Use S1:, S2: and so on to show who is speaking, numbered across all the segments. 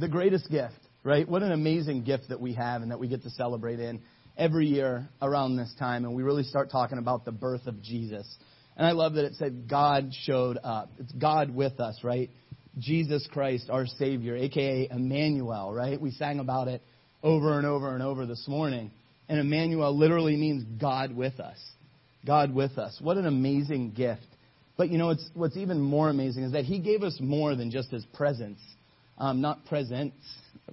S1: the greatest gift, right? What an amazing gift that we have and that we get to celebrate in every year around this time. And we really start talking about the birth of Jesus. And I love that it said God showed up. It's God with us, right? Jesus Christ, our Savior, aka Emmanuel, right? We sang about it over and over and over this morning. And Emmanuel literally means God with us. God with us. What an amazing gift. But you know, what's, what's even more amazing is that He gave us more than just His presence. Um, not presents,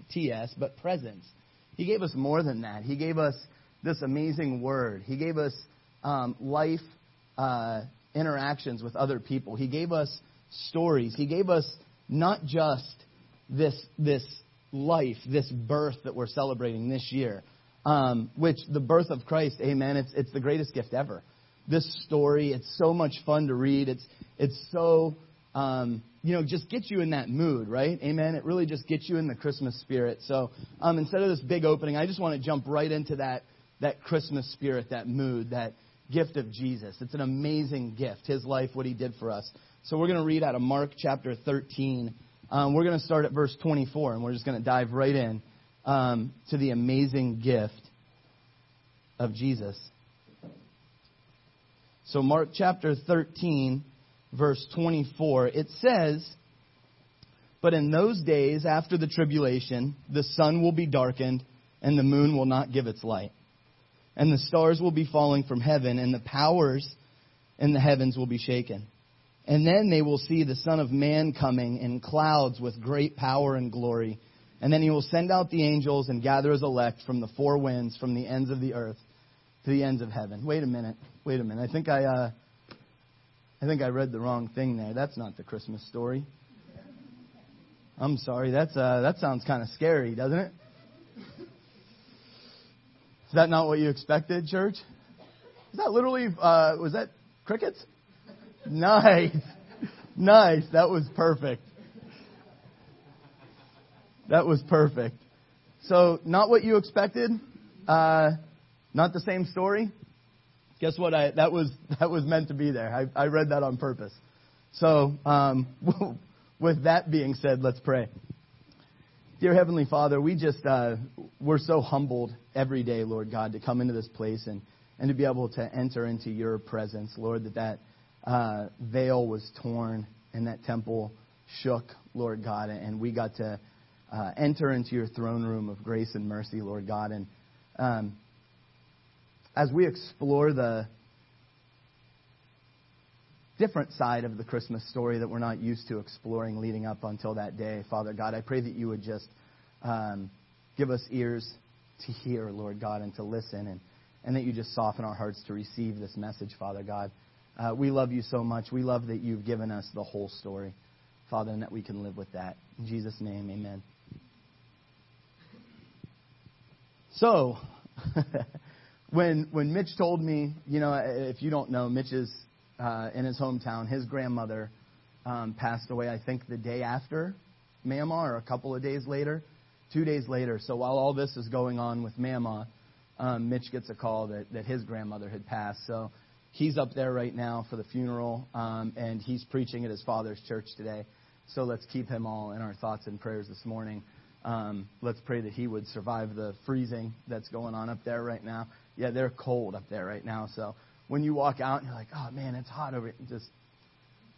S1: TS, but presence. He gave us more than that. He gave us this amazing word. He gave us um, life uh, interactions with other people. He gave us stories. He gave us not just this this life, this birth that we're celebrating this year, um, which the birth of Christ, amen. It's it's the greatest gift ever. This story, it's so much fun to read. It's it's so um, you know just gets you in that mood, right? Amen. It really just gets you in the Christmas spirit. So um, instead of this big opening, I just want to jump right into that that Christmas spirit, that mood, that gift of Jesus. It's an amazing gift, his life, what he did for us. So we're going to read out of Mark chapter 13. Um, we're going to start at verse 24, and we're just going to dive right in um, to the amazing gift of Jesus. So, Mark chapter 13, verse 24, it says, But in those days after the tribulation, the sun will be darkened, and the moon will not give its light and the stars will be falling from heaven, and the powers in the heavens will be shaken. And then they will see the Son of Man coming in clouds with great power and glory. And then he will send out the angels and gather his elect from the four winds, from the ends of the earth to the ends of heaven. Wait a minute. Wait a minute. I think I, uh, I think I read the wrong thing there. That's not the Christmas story. I'm sorry. That's uh, that sounds kind of scary, doesn't it? Is that not what you expected, church? Is that literally, uh, was that crickets? Nice. Nice. That was perfect. That was perfect. So, not what you expected. Uh, not the same story. Guess what? I, that was that was meant to be there. I, I read that on purpose. So, um, with that being said, let's pray. Dear Heavenly Father, we just, uh, we're so humbled every day, Lord God, to come into this place and, and to be able to enter into your presence, Lord, that that uh, veil was torn and that temple shook, Lord God, and we got to uh, enter into your throne room of grace and mercy, Lord God. And um, as we explore the different side of the Christmas story that we're not used to exploring leading up until that day. Father God, I pray that you would just um, give us ears to hear, Lord God, and to listen, and, and that you just soften our hearts to receive this message, Father God. Uh, we love you so much. We love that you've given us the whole story, Father, and that we can live with that. In Jesus' name, amen. So, when when Mitch told me, you know, if you don't know, Mitch is uh, in his hometown. His grandmother um, passed away, I think, the day after Mama, or a couple of days later, two days later. So while all this is going on with Mama, um, Mitch gets a call that, that his grandmother had passed. So he's up there right now for the funeral, um, and he's preaching at his father's church today. So let's keep him all in our thoughts and prayers this morning. Um, let's pray that he would survive the freezing that's going on up there right now. Yeah, they're cold up there right now, so when you walk out and you're like, oh man, it's hot over here. Just,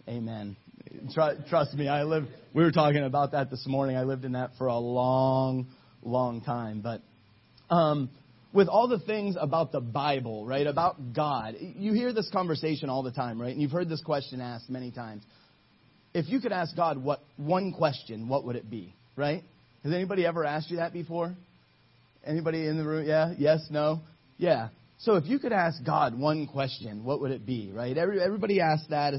S1: amen. Trust me, I live, we were talking about that this morning. I lived in that for a long, long time. But, um, with all the things about the Bible, right, about God, you hear this conversation all the time, right? And you've heard this question asked many times. If you could ask God what one question, what would it be, right? Has anybody ever asked you that before? Anybody in the room? Yeah? Yes? No? Yeah. So if you could ask God one question, what would it be, right? Every, everybody asks that.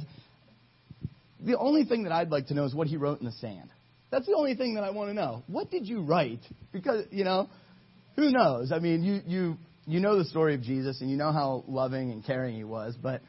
S1: The only thing that I'd like to know is what he wrote in the sand. That's the only thing that I want to know. What did you write? Because, you know, who knows? I mean, you, you, you know the story of Jesus and you know how loving and caring he was, but,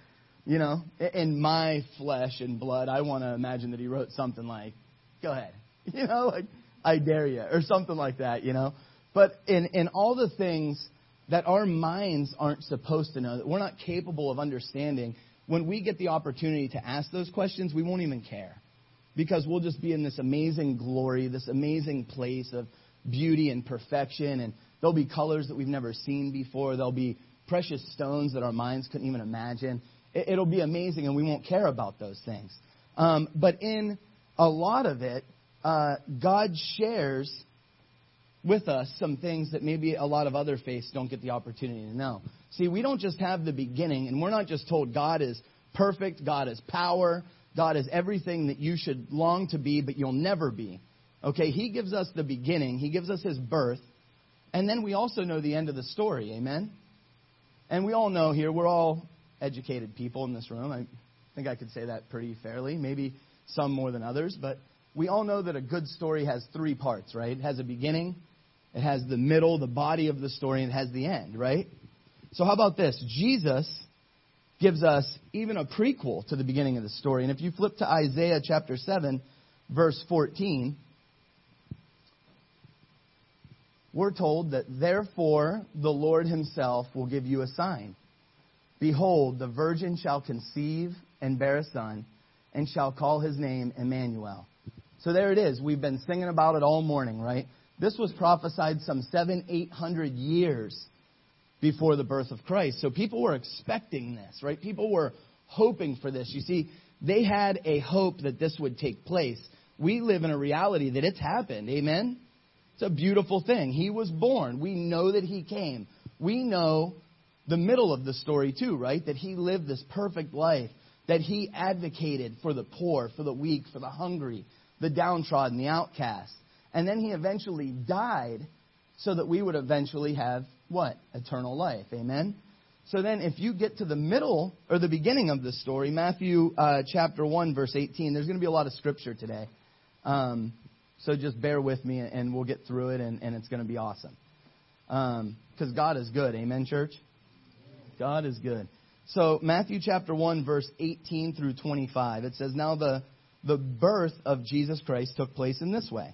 S1: you know, in my flesh and blood, I want to imagine that he wrote something like, go ahead. You know, like, I dare you, or something like that, you know. But in, in all the things that our minds aren't supposed to know, that we're not capable of understanding, when we get the opportunity to ask those questions, we won't even care. because we'll just be in this amazing glory, this amazing place of beauty and perfection. And there'll be colors that we've never seen before. There'll be precious stones that our minds couldn't even imagine. It'll be amazing, and we won't care about those things. Um, but in a lot of it, uh, God shares with us some things that maybe a lot of other faiths don't get the opportunity to know. See, we don't just have the beginning, and we're not just told God is perfect, God is power, God is everything that you should long to be, but you'll never be. Okay, He gives us the beginning, He gives us His birth, and then we also know the end of the story. Amen? And we all know here, we're all educated people in this room. I think I could say that pretty fairly. Maybe some more than others, but we all know that a good story has three parts, right? It has a beginning, it has the middle, the body of the story, and it has the end, right? So how about this? Jesus gives us even a prequel to the beginning of the story. And if you flip to Isaiah chapter 7, verse 14, we're told that therefore the Lord himself will give you a sign. Behold, the virgin shall conceive and bear a son, and shall call his name Emmanuel. So there it is. We've been singing about it all morning, right? This was prophesied some seven, eight hundred years before the birth of Christ. So people were expecting this, right? People were hoping for this. You see, they had a hope that this would take place. We live in a reality that it's happened. Amen? It's a beautiful thing. He was born. We know that he came. We know the middle of the story too, right? That he lived this perfect life, that he advocated for the poor, for the weak, for the hungry, the downtrodden, the outcast. And then he eventually died so that we would eventually have what? Eternal life. Amen? So then, if you get to the middle or the beginning of the story, Matthew uh, chapter 1, verse 18, there's going to be a lot of scripture today. Um, so just bear with me and we'll get through it and, and it's going to be awesome. Because um, God is good. Amen, church? God is good. So, Matthew chapter 1, verse 18 through 25, it says, Now the, the birth of Jesus Christ took place in this way.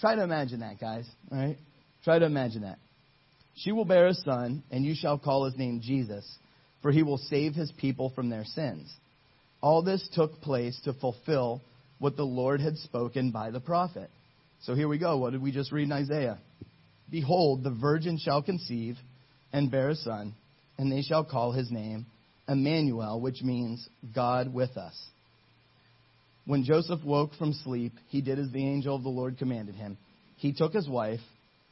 S1: Try to imagine that, guys. All right? Try to imagine that. She will bear a son, and you shall call his name Jesus, for he will save his people from their sins. All this took place to fulfill what the Lord had spoken by the prophet. So here we go. What did we just read in Isaiah? Behold, the virgin shall conceive and bear a son, and they shall call his name Emmanuel, which means God with us. When Joseph woke from sleep, he did as the angel of the Lord commanded him. He took his wife,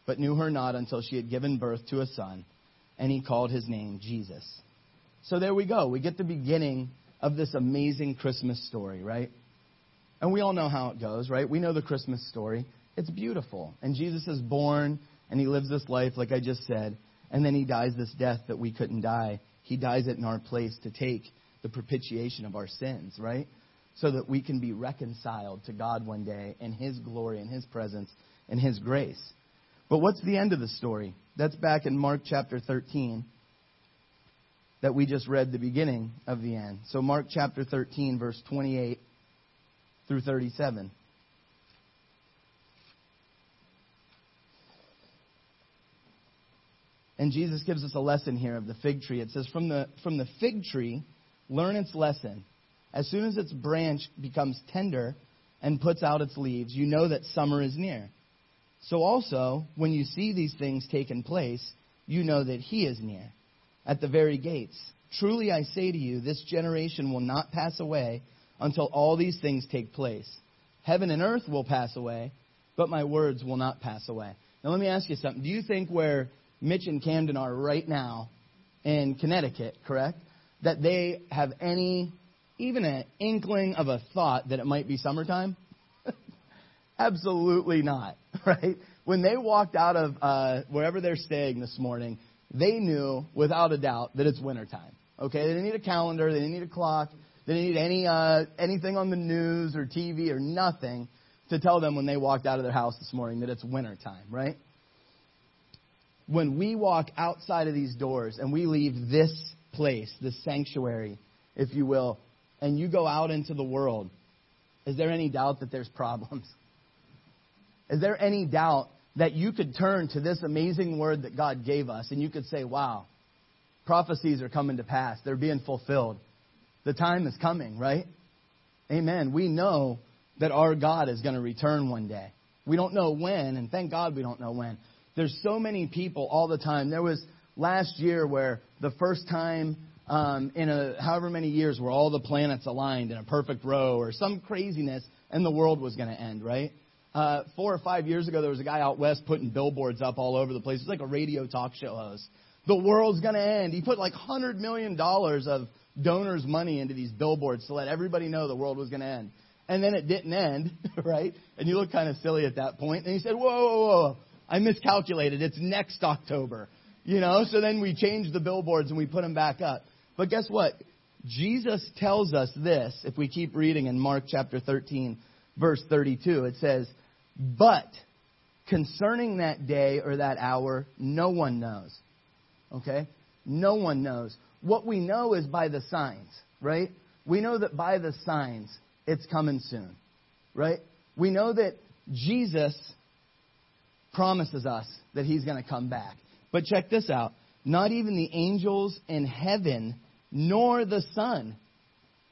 S1: but knew her not until she had given birth to a son, and he called his name Jesus. So there we go. We get the beginning of this amazing Christmas story, right? And we all know how it goes, right? We know the Christmas story. It's beautiful. And Jesus is born, and he lives this life, like I just said, and then he dies this death that we couldn't die. He dies it in our place to take the propitiation of our sins, right? So that we can be reconciled to God one day in His glory and His presence and His grace. But what's the end of the story? That's back in Mark chapter 13 that we just read the beginning of the end. So, Mark chapter 13, verse 28 through 37. And Jesus gives us a lesson here of the fig tree. It says, From the, from the fig tree, learn its lesson. As soon as its branch becomes tender and puts out its leaves, you know that summer is near. So also, when you see these things taking place, you know that he is near, at the very gates. Truly I say to you, this generation will not pass away until all these things take place. Heaven and earth will pass away, but my words will not pass away. Now let me ask you something. Do you think where Mitch and Camden are right now in Connecticut, correct, that they have any even an inkling of a thought that it might be summertime? Absolutely not, right? When they walked out of uh, wherever they're staying this morning, they knew without a doubt that it's wintertime. Okay, they didn't need a calendar, they didn't need a clock, they didn't need any uh, anything on the news or TV or nothing to tell them when they walked out of their house this morning that it's wintertime, right? When we walk outside of these doors and we leave this place, this sanctuary, if you will, and you go out into the world, is there any doubt that there's problems? Is there any doubt that you could turn to this amazing word that God gave us and you could say, wow, prophecies are coming to pass. They're being fulfilled. The time is coming, right? Amen. We know that our God is going to return one day. We don't know when, and thank God we don't know when. There's so many people all the time. There was last year where the first time um, in a, however many years where all the planets aligned in a perfect row or some craziness and the world was going to end, right? Uh, four or five years ago, there was a guy out west putting billboards up all over the place. It was like a radio talk show host. The world's going to end. He put like $100 million of donors' money into these billboards to let everybody know the world was going to end. And then it didn't end, right? And you look kind of silly at that point. And he said, whoa, whoa, whoa, I miscalculated. It's next October. You know, so then we changed the billboards and we put them back up. But guess what? Jesus tells us this, if we keep reading in Mark chapter 13, verse 32. It says, but concerning that day or that hour, no one knows. Okay? No one knows. What we know is by the signs, right? We know that by the signs, it's coming soon, right? We know that Jesus promises us that he's going to come back. But check this out. Not even the angels in heaven, nor the Son.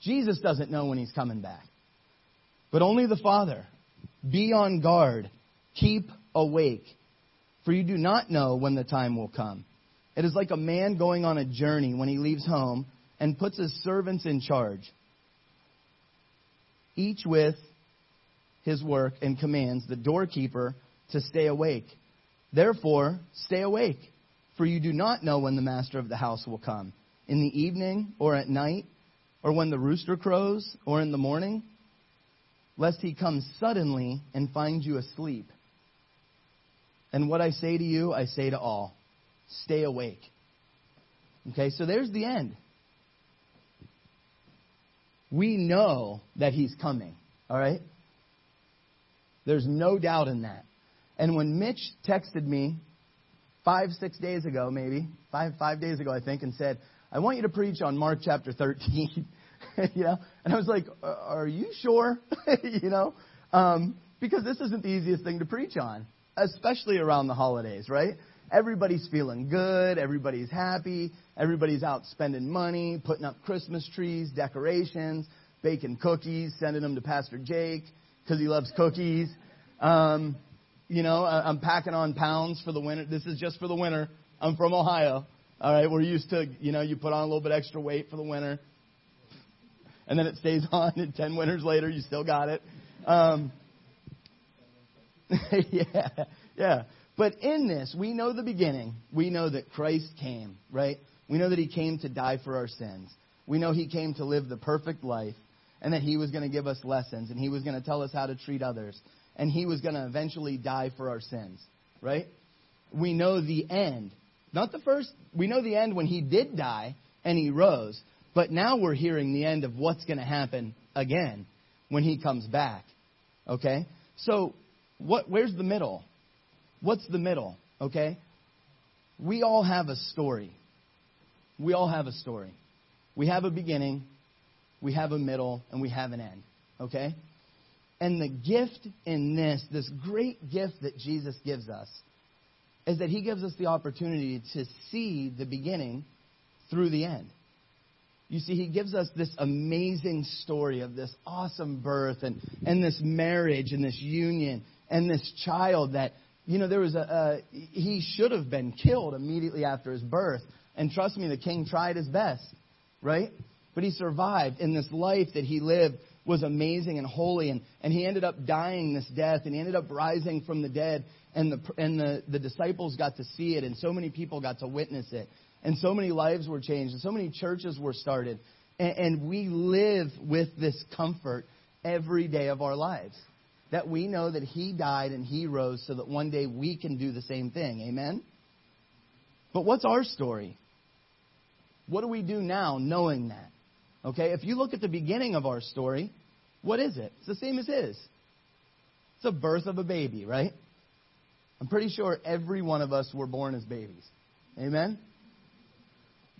S1: Jesus doesn't know when he's coming back. But only the Father. Be on guard. Keep awake. For you do not know when the time will come. It is like a man going on a journey when he leaves home and puts his servants in charge, each with his work and commands the doorkeeper to stay awake. Therefore, stay awake, for you do not know when the master of the house will come in the evening or at night, or when the rooster crows, or in the morning lest he come suddenly and find you asleep. And what I say to you, I say to all stay awake. Okay, so there's the end. We know that he's coming, all right? There's no doubt in that. And when Mitch texted me five, six days ago, maybe, five, five days ago, I think, and said, I want you to preach on Mark chapter 13. you know? And I was like, are you sure? you know? Um, because this isn't the easiest thing to preach on, especially around the holidays, right? Everybody's feeling good, everybody's happy, everybody's out spending money, putting up Christmas trees, decorations, baking cookies, sending them to Pastor Jake because he loves cookies. Um, you know, I'm packing on pounds for the winter. This is just for the winter. I'm from Ohio. All right, we're used to, you know, you put on a little bit extra weight for the winter and then it stays on, and 10 winters later, you still got it. Um, yeah, yeah. But in this, we know the beginning. We know that Christ came, right? We know that he came to die for our sins. We know he came to live the perfect life, and that he was going to give us lessons, and he was going to tell us how to treat others, and he was going to eventually die for our sins, right? We know the end. Not the first, we know the end when he did die and he rose. But now we're hearing the end of what's going to happen again when he comes back. Okay? So, what, where's the middle? What's the middle? Okay? We all have a story. We all have a story. We have a beginning, we have a middle, and we have an end. Okay? And the gift in this, this great gift that Jesus gives us, is that he gives us the opportunity to see the beginning through the end. You see, he gives us this amazing story of this awesome birth and, and this marriage and this union and this child that, you know, there was a, a he should have been killed immediately after his birth. And trust me, the king tried his best, right? But he survived, in this life that he lived was amazing and holy, and, and he ended up dying this death, and he ended up rising from the dead, and the and the, the disciples got to see it, and so many people got to witness it. And so many lives were changed, and so many churches were started. And, and we live with this comfort every day of our lives. That we know that He died and He rose so that one day we can do the same thing. Amen? But what's our story? What do we do now knowing that? Okay, if you look at the beginning of our story, what is it? It's the same as His. It's the birth of a baby, right? I'm pretty sure every one of us were born as babies. Amen?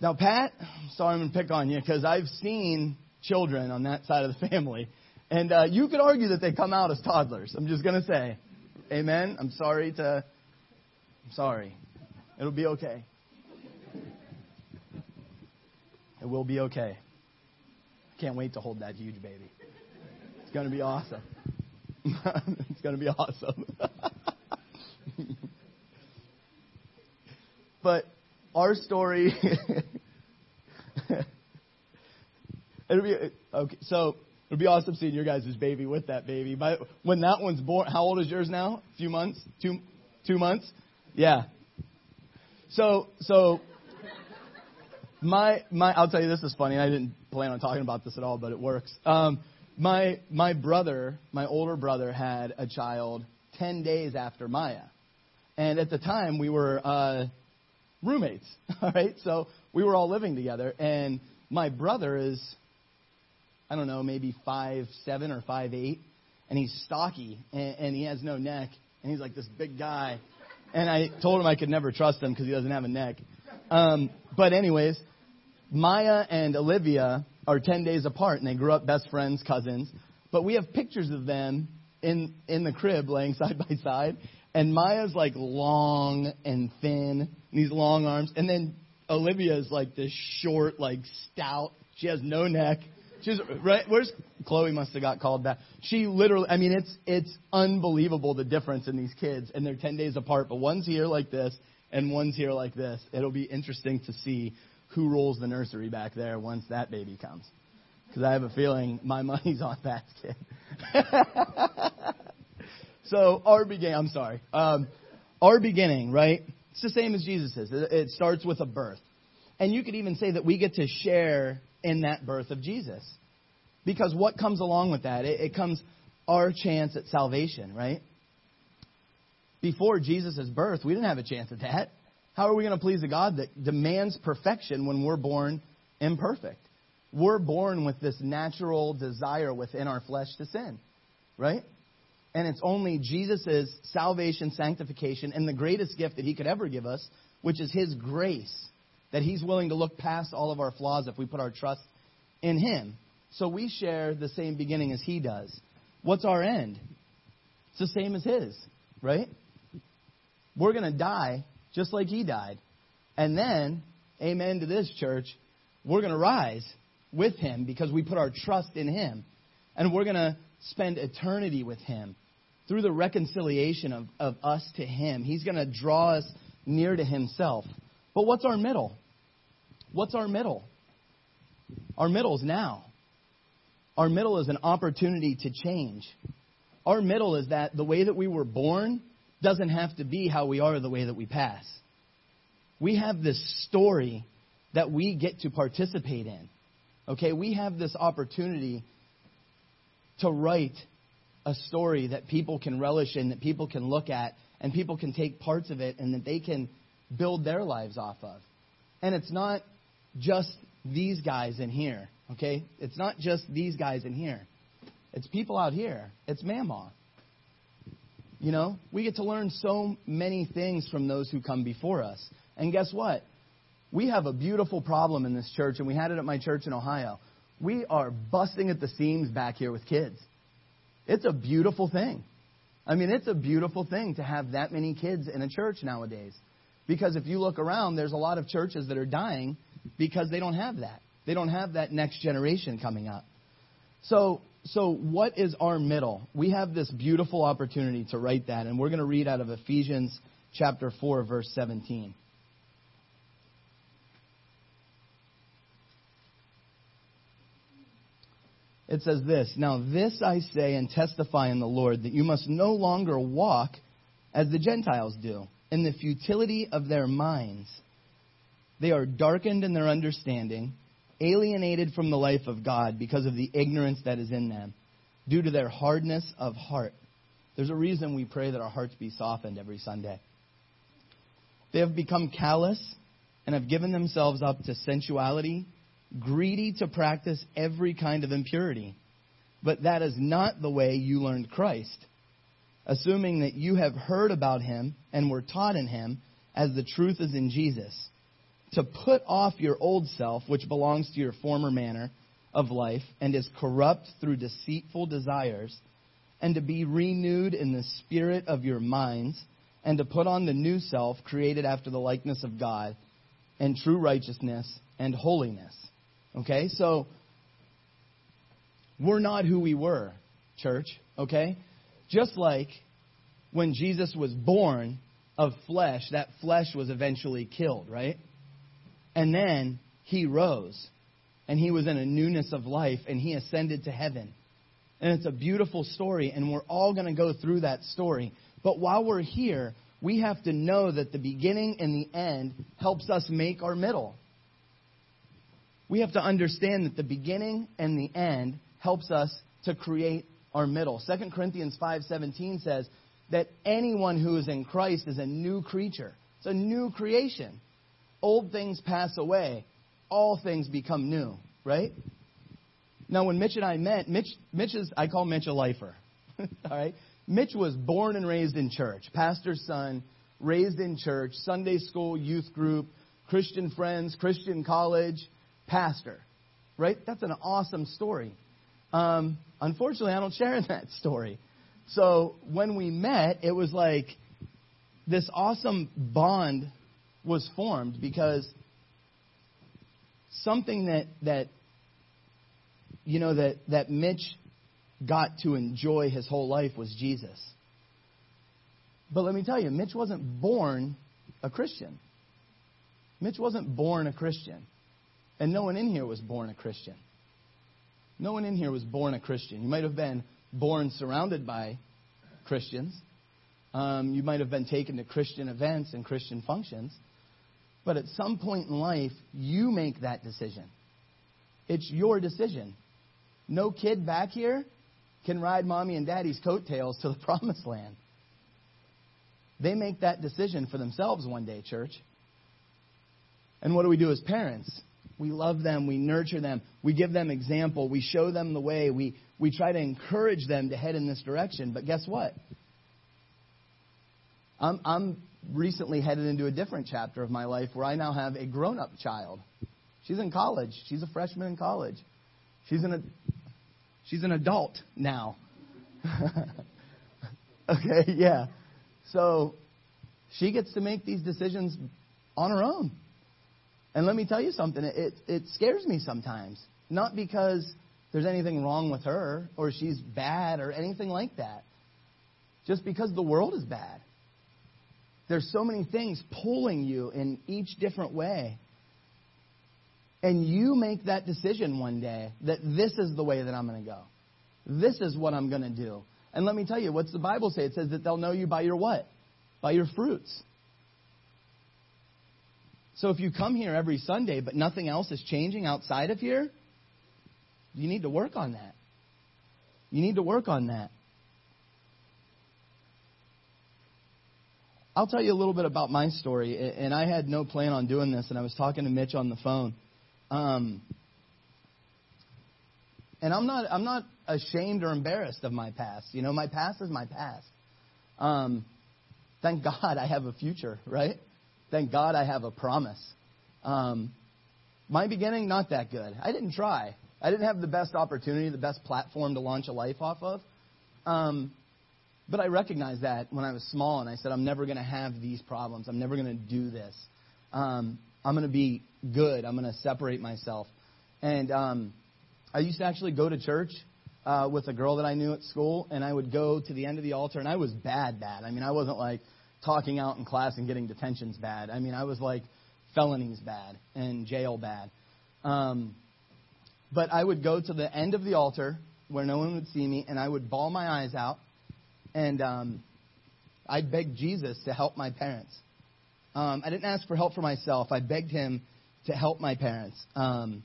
S1: Now, Pat, I'm sorry I'm going to pick on you because I've seen children on that side of the family. And uh, you could argue that they come out as toddlers. I'm just going to say, Amen. I'm sorry to. I'm sorry. It'll be okay. It will be okay. Can't wait to hold that huge baby. It's going to be awesome. it's going to be awesome. but our story. it'll be okay. So it'll be awesome seeing your guys' baby with that baby. By, when that one's born, how old is yours now? A few months? Two, two months? Yeah. So, so my my I'll tell you this is funny. I didn't plan on talking about this at all, but it works. Um, my my brother, my older brother, had a child ten days after Maya, and at the time we were uh, roommates. All right, so we were all living together, and my brother is I don't know maybe five seven or five eight, and he's stocky and, and he has no neck, and he's like this big guy. And I told him I could never trust him because he doesn't have a neck. Um, but anyways, Maya and Olivia are 10 days apart and they grew up best friends, cousins. But we have pictures of them in, in the crib laying side by side. And Maya's like long and thin, these long arms. And then Olivia is like this short, like stout. She has no neck. She's right. Where's Chloe? Must have got called back. She literally. I mean, it's it's unbelievable the difference in these kids, and they're ten days apart. But one's here like this, and one's here like this. It'll be interesting to see who rolls the nursery back there once that baby comes. Because I have a feeling my money's on that kid. so our beginning, I'm sorry, um, our beginning, right? It's the same as Jesus's. It, it starts with a birth, and you could even say that we get to share in that birth of Jesus, because what comes along with that? It, it comes our chance at salvation, right? Before Jesus' birth, we didn't have a chance at that. How are we going to please a God that demands perfection when we're born imperfect? We're born with this natural desire within our flesh to sin, right? And it's only Jesus' salvation, sanctification, and the greatest gift that he could ever give us, which is his grace, that he's willing to look past all of our flaws if we put our trust in him. So we share the same beginning as he does. What's our end? It's the same as his, right? We're going to die just like he died. And then, amen to this church, we're going to rise with him because we put our trust in him. And we're going to spend eternity with him through the reconciliation of, of us to him. He's going to draw us near to himself. But what's our middle? What's our middle? Our middle is now. Our middle is an opportunity to change. Our middle is that the way that we were born doesn't have to be how we are the way that we pass. We have this story that we get to participate in. Okay, we have this opportunity to write a story that people can relish in, that people can look at, and people can take parts of it and that they can build their lives off of. And it's not just these guys in here, okay? It's not just these guys in here. It's people out here. It's Mamaw. You know, we get to learn so many things from those who come before us. And guess what? We have a beautiful problem in this church, and we had it at my church in Ohio. We are busting at the seams back here with kids. It's a beautiful thing. I mean, it's a beautiful thing to have that many kids in a church nowadays. Because if you look around, there's a lot of churches that are dying because they don't have that. They don't have that next generation coming up. So so, what is our middle? We have this beautiful opportunity to write that, and we're going to read out of Ephesians chapter 4, verse 17. It says this Now, this I say and testify in the Lord, that you must no longer walk as the Gentiles do, in the futility of their minds. They are darkened in their understanding alienated from the life of God because of the ignorance that is in them, due to their hardness of heart. There's a reason we pray that our hearts be softened every Sunday. They have become callous and have given themselves up to sensuality, greedy to practice every kind of impurity. But that is not the way you learned Christ. assuming that you have heard about him and were taught in him, as the truth is in Jesus, to put off your old self, which belongs to your former manner of life and is corrupt through deceitful desires, and to be renewed in the spirit of your minds, and to put on the new self, created after the likeness of God, and true righteousness and holiness. Okay? So, we're not who we were, church. Okay? Just like when Jesus was born of flesh, that flesh was eventually killed, right? And then he rose and he was in a newness of life and he ascended to heaven. And it's a beautiful story and we're all going to go through that story. But while we're here, we have to know that the beginning and the end helps us make our middle. We have to understand that the beginning and the end helps us to create our middle. 2 Corinthians 5:17 says that anyone who is in Christ is a new creature. It's a new creation. Old things pass away, all things become new, right? Now when Mitch and I met, Mitch Mitch is I call Mitch a lifer. all right? Mitch was born and raised in church, pastor's son, raised in church, Sunday school, youth group, Christian friends, Christian college, pastor. Right? That's an awesome story. Um, unfortunately, I don't share in that story. So when we met, it was like this awesome bond was formed because something that that you know that that Mitch got to enjoy his whole life was Jesus. But let me tell you, Mitch wasn't born a Christian. Mitch wasn't born a Christian. And no one in here was born a Christian. No one in here was born a Christian. You might have been born surrounded by Christians. Um, you might have been taken to Christian events and Christian functions. But at some point in life, you make that decision. It's your decision. No kid back here can ride mommy and daddy's coattails to the promised land. They make that decision for themselves one day, church. And what do we do as parents? We love them, we nurture them, we give them example, we show them the way, we, we try to encourage them to head in this direction. But guess what? I'm, I'm recently headed into a different chapter of my life where I now have a grown up child. She's in college. She's a freshman in college. She's an, she's an adult now. okay, yeah. So she gets to make these decisions on her own. And let me tell you something, it, it scares me sometimes. Not because there's anything wrong with her or she's bad or anything like that. Just because the world is bad. There's so many things pulling you in each different way. And you make that decision one day that this is the way that I'm going to go. This is what I'm going to do. And let me tell you, what's the Bible say? It says that they'll know you by your what? By your fruits. So if you come here every Sunday, but nothing else is changing outside of here, you need to work on that. You need to work on that. I'll tell you a little bit about my story, and I had no plan on doing this, and I was talking to Mitch on the phone. Um, and I'm not, I'm not ashamed or embarrassed of my past. You know, my past is my past. Um, thank God I have a future, right? Thank God I have a promise. Um, my beginning, not that good. I didn't try. I didn't have the best opportunity, the best platform to launch a life off of. Um, but I recognized that when I was small, and I said, I'm never going to have these problems. I'm never going to do this. Um, I'm going to be good. I'm going to separate myself. And um, I used to actually go to church uh, with a girl that I knew at school, and I would go to the end of the altar, and I was bad, bad. I mean, I wasn't like talking out in class and getting detentions bad. I mean, I was like felonies bad and jail bad. Um, but I would go to the end of the altar where no one would see me, and I would bawl my eyes out, and um, I begged Jesus to help my parents. Um, I didn't ask for help for myself. I begged him to help my parents. Um,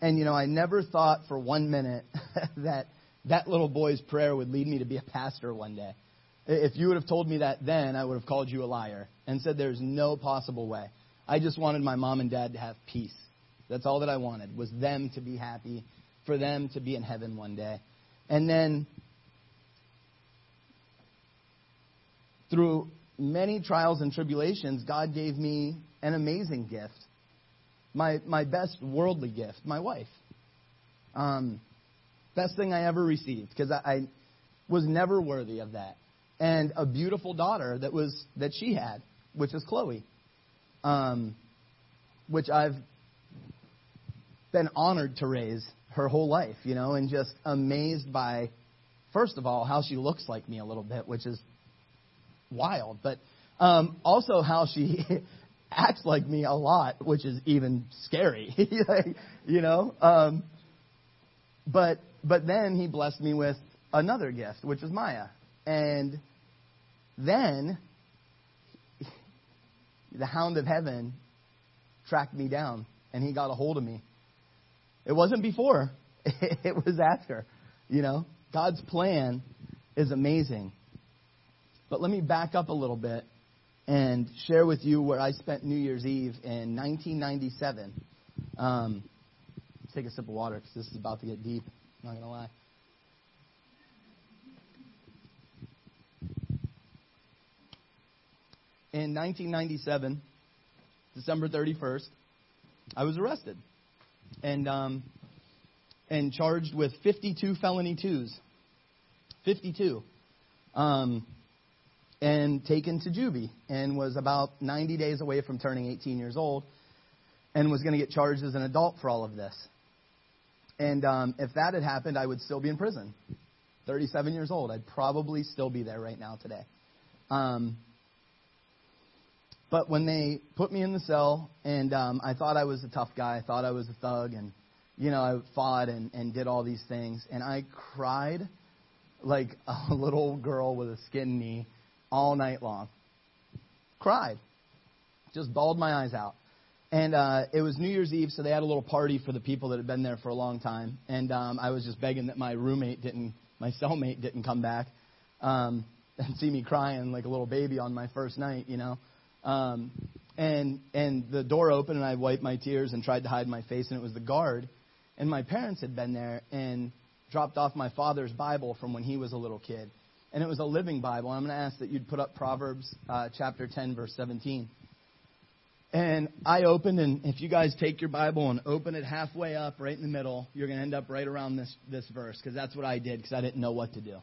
S1: and, you know, I never thought for one minute that that little boy's prayer would lead me to be a pastor one day. If you would have told me that then, I would have called you a liar and said there's no possible way. I just wanted my mom and dad to have peace. That's all that I wanted, was them to be happy, for them to be in heaven one day. And then through many trials and tribulations, God gave me an amazing gift. My, my best worldly gift, my wife. Um, best thing I ever received because I, I was never worthy of that. And a beautiful daughter that was that she had, which is Chloe, um, which I've been honored to raise her whole life, you know, and just amazed by, first of all, how she looks like me a little bit, which is wild, but um, also how she acts like me a lot, which is even scary, you know. Um, but but then he blessed me with another gift, which is Maya, and then the hound of heaven tracked me down, and he got a hold of me. It wasn't before; it was after. You know, God's plan is amazing. But let me back up a little bit and share with you where I spent New Year's Eve in 1997. Um, take a sip of water because this is about to get deep. I'm not going to lie. In 1997, December 31st, I was arrested and um, and charged with 52 felony twos. 52. Um, and taken to juvie and was about 90 days away from turning 18 years old and was going to get charged as an adult for all of this. And um, if that had happened, I would still be in prison. 37 years old. I'd probably still be there right now today. Um, but when they put me in the cell, and um, I thought I was a tough guy, I thought I was a thug, and you know I fought and, and did all these things, and I cried like a little girl with a skin knee all night long. Cried. Just bawled my eyes out. And uh, it was New Year's Eve, so they had a little party for the people that had been there for a long time. And um, I was just begging that my roommate didn't, my cellmate didn't come back um, and see me crying like a little baby on my first night, you know. Um, and and the door opened, and I wiped my tears and tried to hide my face, and it was the guard. And my parents had been there and dropped off my father's Bible from when he was a little kid and it was a living Bible. I'm going to ask that you'd put up Proverbs uh, chapter 10, verse 17. And I opened, and if you guys take your Bible and open it halfway up, right in the middle, you're going to end up right around this, this verse, because that's what I did, because I didn't know what to do.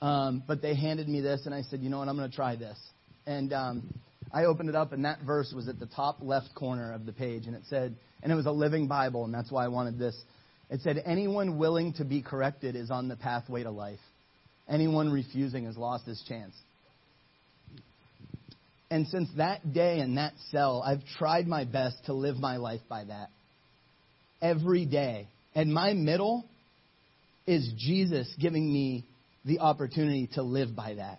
S1: Um, but they handed me this, and I said, you know what, I'm going to try this. And um, I opened it up, and that verse was at the top left corner of the page, and it said, and it was a living Bible, and that's why I wanted this. It said, anyone willing to be corrected is on the pathway to life. Anyone refusing has lost his chance. And since that day in that cell, I've tried my best to live my life by that. Every day. And my middle is Jesus giving me the opportunity to live by that.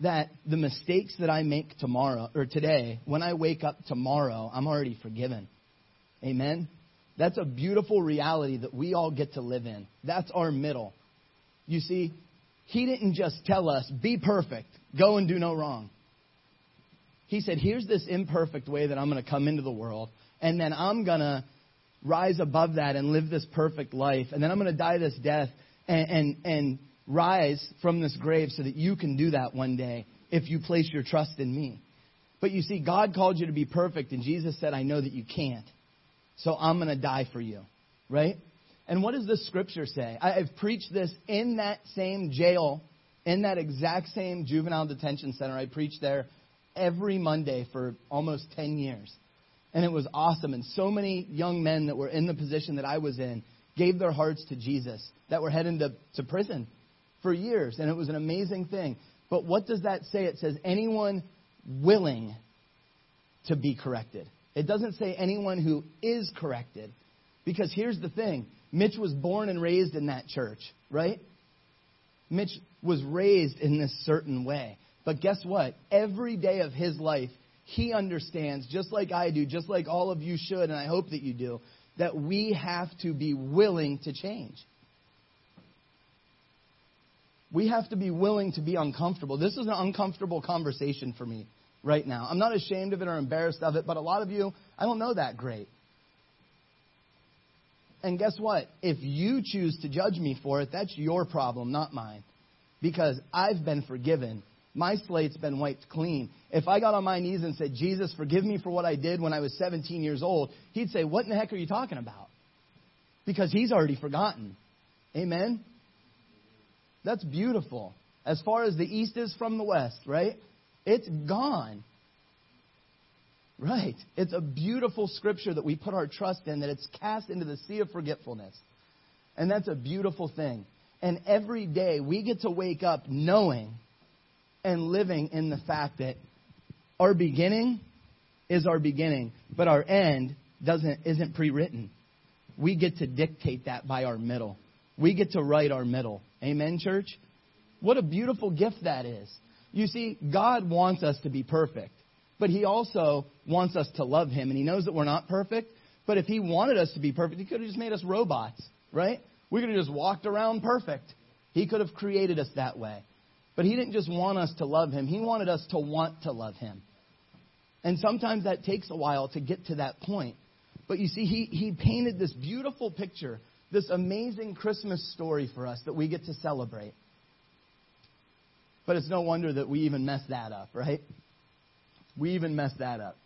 S1: That the mistakes that I make tomorrow, or today, when I wake up tomorrow, I'm already forgiven. Amen? That's a beautiful reality that we all get to live in. That's our middle. You see, he didn't just tell us, be perfect, go and do no wrong. He said, here's this imperfect way that I'm going to come into the world, and then I'm going to rise above that and live this perfect life, and then I'm going to die this death and, and, and rise from this grave so that you can do that one day if you place your trust in me. But you see, God called you to be perfect, and Jesus said, I know that you can't. So I'm going to die for you. Right? And what does the scripture say? I've preached this in that same jail, in that exact same juvenile detention center. I preached there every Monday for almost 10 years. And it was awesome. And so many young men that were in the position that I was in gave their hearts to Jesus that were heading to, to prison for years. And it was an amazing thing. But what does that say? It says anyone willing to be corrected. It doesn't say anyone who is corrected. Because here's the thing Mitch was born and raised in that church, right? Mitch was raised in this certain way. But guess what? Every day of his life, he understands, just like I do, just like all of you should, and I hope that you do, that we have to be willing to change. We have to be willing to be uncomfortable. This is an uncomfortable conversation for me right now. I'm not ashamed of it or embarrassed of it, but a lot of you, I don't know that great. And guess what? If you choose to judge me for it, that's your problem, not mine. Because I've been forgiven My slate's been wiped clean. If I got on my knees and said, Jesus, forgive me for what I did when I was 17 years old, he'd say, What in the heck are you talking about? Because he's already forgotten. Amen? That's beautiful. As far as the east is from the west, right? It's gone. Right. It's a beautiful scripture that we put our trust in, that it's cast into the sea of forgetfulness. And that's a beautiful thing. And every day we get to wake up knowing and living in the fact that our beginning is our beginning, but our end doesn't isn't pre-written. We get to dictate that by our middle. We get to write our middle. Amen, church? What a beautiful gift that is. You see, God wants us to be perfect, but He also wants us to love Him, and He knows that we're not perfect. But if He wanted us to be perfect, He could have just made us robots, right? We could have just walked around perfect. He could have created us that way. But He didn't just want us to love Him, He wanted us to want to love Him. And sometimes that takes a while to get to that point. But you see, He, he painted this beautiful picture, this amazing Christmas story for us that we get to celebrate. But it's no wonder that we even mess that up, right? We even mess that up.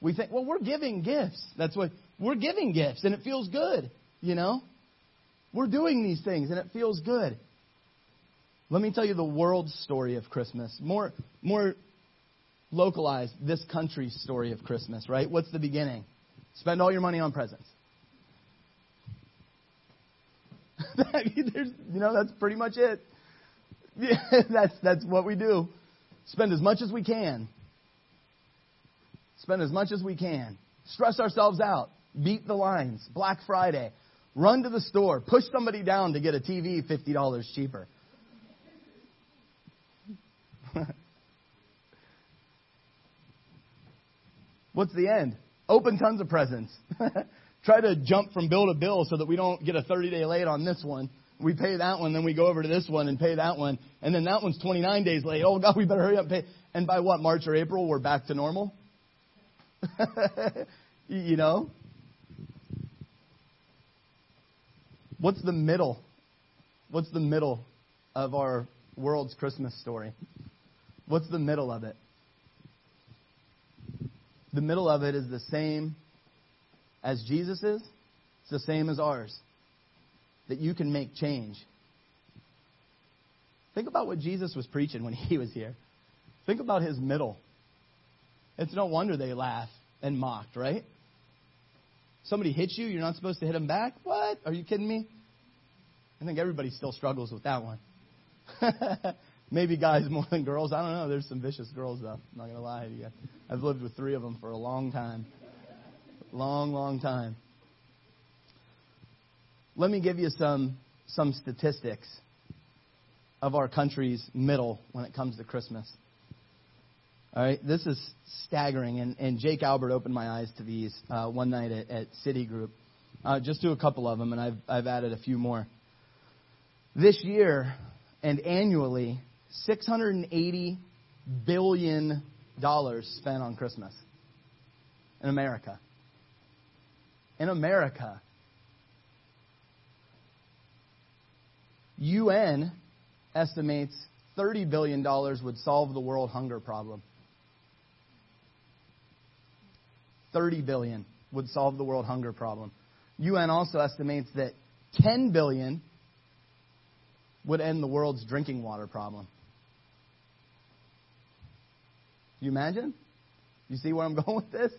S1: We think, well, we're giving gifts. That's what we're giving gifts, and it feels good, you know? We're doing these things, and it feels good. Let me tell you the world's story of Christmas. More, more localized, this country's story of Christmas, right? What's the beginning? Spend all your money on presents. you know, that's pretty much it. Yeah, that's, that's what we do. Spend as much as we can. Spend as much as we can. Stress ourselves out. Beat the lines. Black Friday. Run to the store. Push somebody down to get a TV $50 cheaper. What's the end? Open tons of presents. Try to jump from bill to bill so that we don't get a 30 day late on this one. We pay that one, then we go over to this one and pay that one, and then that one's 29 days late. Oh God, we better hurry up and pay. And by what, March or April, we're back to normal? you know? What's the middle? What's the middle of our world's Christmas story? What's the middle of it? The middle of it is the same as Jesus is. It's the same as ours that you can make change. Think about what Jesus was preaching when he was here. Think about his middle. It's no wonder they laugh and mocked, right? Somebody hits you, you're not supposed to hit them back? What? Are you kidding me? I think everybody still struggles with that one. Maybe guys more than girls. I don't know. There's some vicious girls, though. I'm not going to lie to you. I've lived with three of them for a long time. Long, long time. Let me give you some, some statistics of our country's middle when it comes to Christmas. All right, this is staggering, and, and Jake Albert opened my eyes to these uh, one night at, at Citigroup. Uh, just do a couple of them, and I've, I've added a few more. This year and annually, $680 billion spent on Christmas in America. In America. UN estimates $30 billion would solve the world hunger problem. 30 billion would solve the world hunger problem. UN also estimates that 10 billion would end the world's drinking water problem. You imagine? You see where I'm going with this?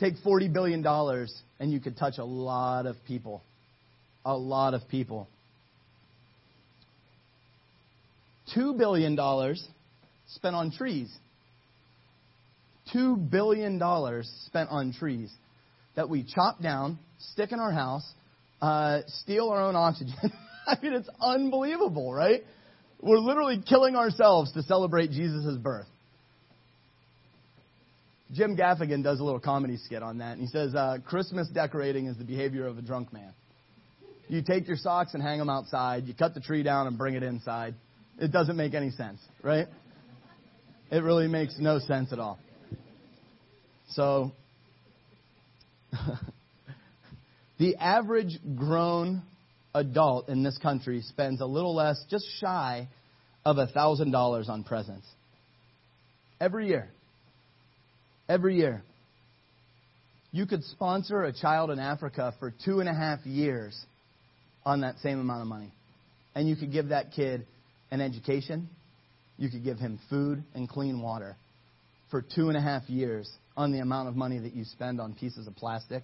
S1: Take $40 billion and you could touch a lot of people. A lot of people. $2 billion spent on trees. $2 billion spent on trees that we chop down, stick in our house, uh, steal our own oxygen. I mean, it's unbelievable, right? We're literally killing ourselves to celebrate Jesus' birth. Jim Gaffigan does a little comedy skit on that, and he says, uh, Christmas decorating is the behavior of a drunk man. You take your socks and hang them outside, you cut the tree down and bring it inside. It doesn't make any sense, right? It really makes no sense at all. So, the average grown adult in this country spends a little less, just shy of $1,000 on presents. Every year. Every year. You could sponsor a child in Africa for two and a half years on that same amount of money. And you could give that kid an education. You could give him food and clean water for two and a half years on the amount of money that you spend on pieces of plastic,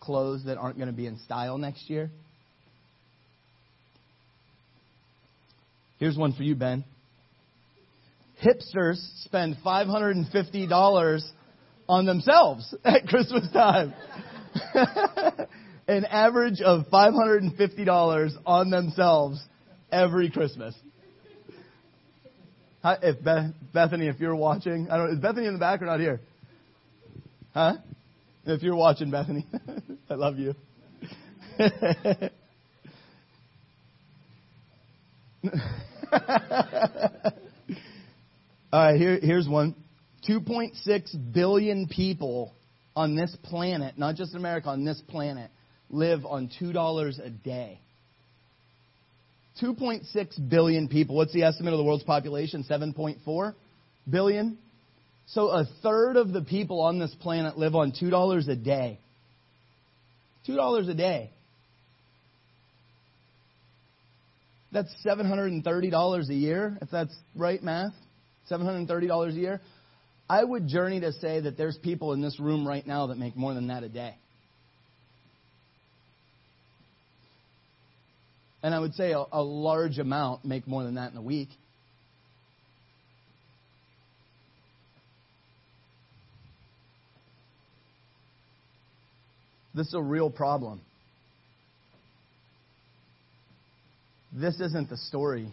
S1: clothes that aren't going to be in style next year. Here's one for you, Ben. Hipsters spend $550 on themselves at Christmas time. An average of $550 on themselves every Christmas. If Beth, Bethany, if you're watching, I don't. Is Bethany in the back or not here? Huh? If you're watching, Bethany, I love you. All right, here, here's one. 2.6 billion people on this planet, not just in America, on this planet, live on $2 a day. 2.6 billion people. What's the estimate of the world's population? 7.4 billion? So a third of the people on this planet live on $2 a day. $2 a day. That's $730 a year, if that's right math. $730 a year. I would journey to say that there's people in this room right now that make more than that a day. And I would say a, a large amount make more than that in a week. This is a real problem. This isn't the story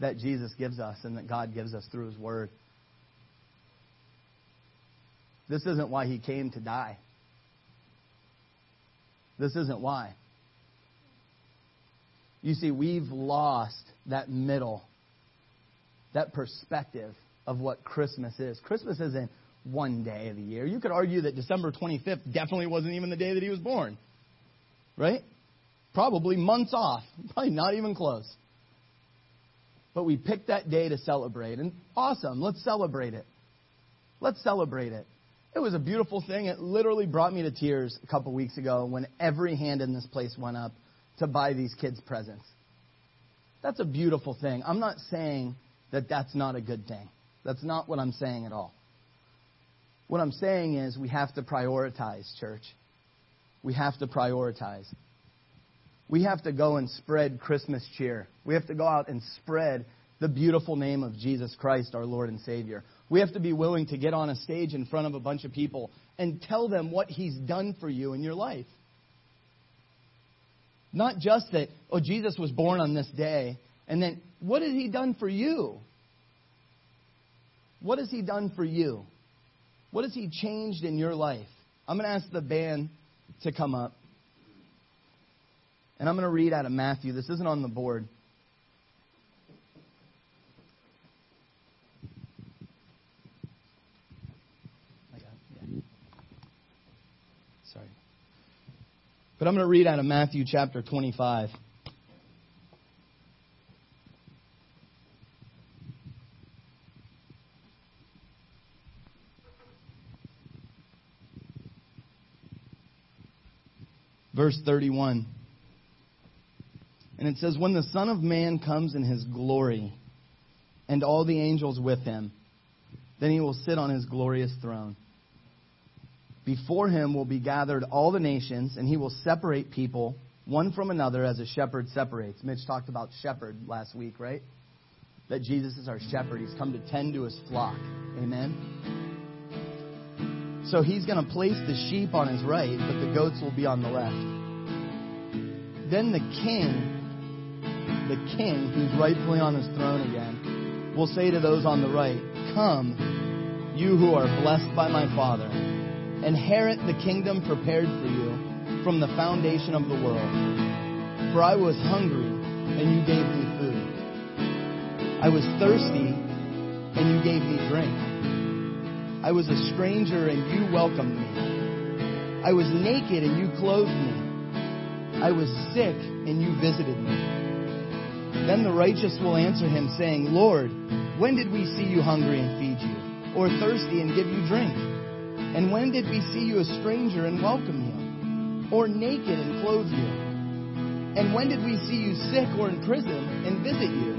S1: that Jesus gives us and that God gives us through His Word. This isn't why He came to die. This isn't why. You see, we've lost that middle, that perspective of what Christmas is. Christmas isn't one day of the year. You could argue that December 25th definitely wasn't even the day that he was born. Right? Probably months off. Probably not even close. But we picked that day to celebrate. And awesome, let's celebrate it. Let's celebrate it. It was a beautiful thing. It literally brought me to tears a couple weeks ago when every hand in this place went up to buy these kids presents. That's a beautiful thing. I'm not saying that that's not a good thing. That's not what I'm saying at all. What I'm saying is we have to prioritize, church. We have to prioritize. We have to go and spread Christmas cheer. We have to go out and spread the beautiful name of Jesus Christ, our Lord and Savior. We have to be willing to get on a stage in front of a bunch of people and tell them what He's done for you in your life. Not just that, oh, Jesus was born on this day, and then what has He done for you? What has He done for you? What has He changed in your life? I'm going to ask the band to come up. And I'm going to read out of Matthew. This isn't on the board. Sorry. But I'm going to read out of Matthew chapter 25. Verse 31. And it says, When the Son of Man comes in his glory, and all the angels with him, then he will sit on his glorious throne. Before him will be gathered all the nations, and he will separate people one from another as a shepherd separates. Mitch talked about shepherd last week, right? That Jesus is our shepherd. He's come to tend to his flock. Amen? So he's going to place the sheep on his right, but the goats will be on the left. Then the king the king who's rightfully on his throne again, will say to those on the right, Come, you who are blessed by my Father, inherit the kingdom prepared for you from the foundation of the world. For I was hungry, and you gave me food. I was thirsty, and you gave me drink. I was a stranger, and you welcomed me. I was naked, and you clothed me. I was sick, and you visited me. Then the righteous will answer him, saying, Lord, when did we see you hungry and feed you, or thirsty and give you drink? And when did we see you a stranger and welcome you, or naked and clothe you? And when did we see you sick or in prison and visit you?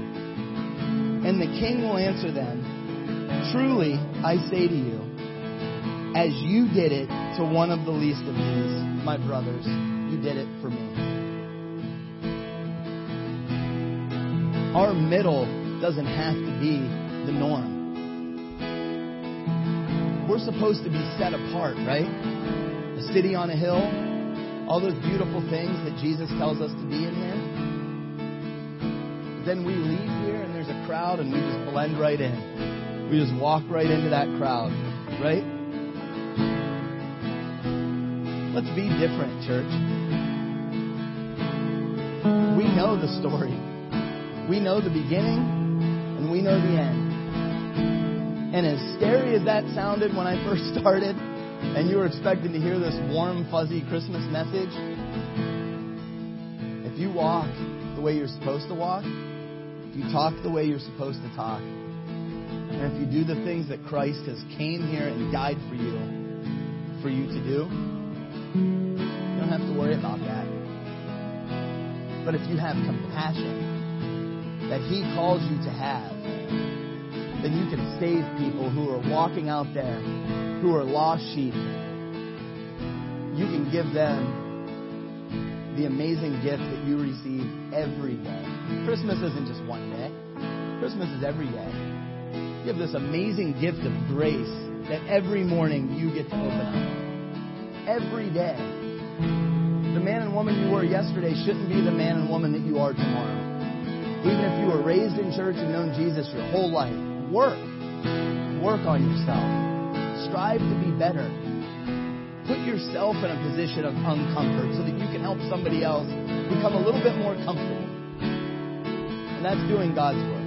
S1: And the king will answer them, Truly, I say to you, as you did it to one of the least of these, my brothers, you did it for me. Our middle doesn't have to be the norm. We're supposed to be set apart, right? A city on a hill, all those beautiful things that Jesus tells us to be in here. Then we leave here and there's a crowd and we just blend right in. We just walk right into that crowd, right? Let's be different, church. We know the story. We know the beginning and we know the end. And as scary as that sounded when I first started, and you were expecting to hear this warm, fuzzy Christmas message, if you walk the way you're supposed to walk, if you talk the way you're supposed to talk, and if you do the things that Christ has came here and died for you, for you to do, you don't have to worry about that. But if you have compassion that He calls you to have, then you can save people who are walking out there, who are lost sheep. You can give them the amazing gift that you receive every day. Christmas isn't just one day, Christmas is every day. You have this amazing gift of grace that every morning you get to open up. Every day. The man and woman you were yesterday shouldn't be the man and woman that you are tomorrow. Even if you were raised in church and known Jesus your whole life, work. Work on yourself. Strive to be better. Put yourself in a position of uncomfort so that you can help somebody else become a little bit more comfortable. And that's doing God's work.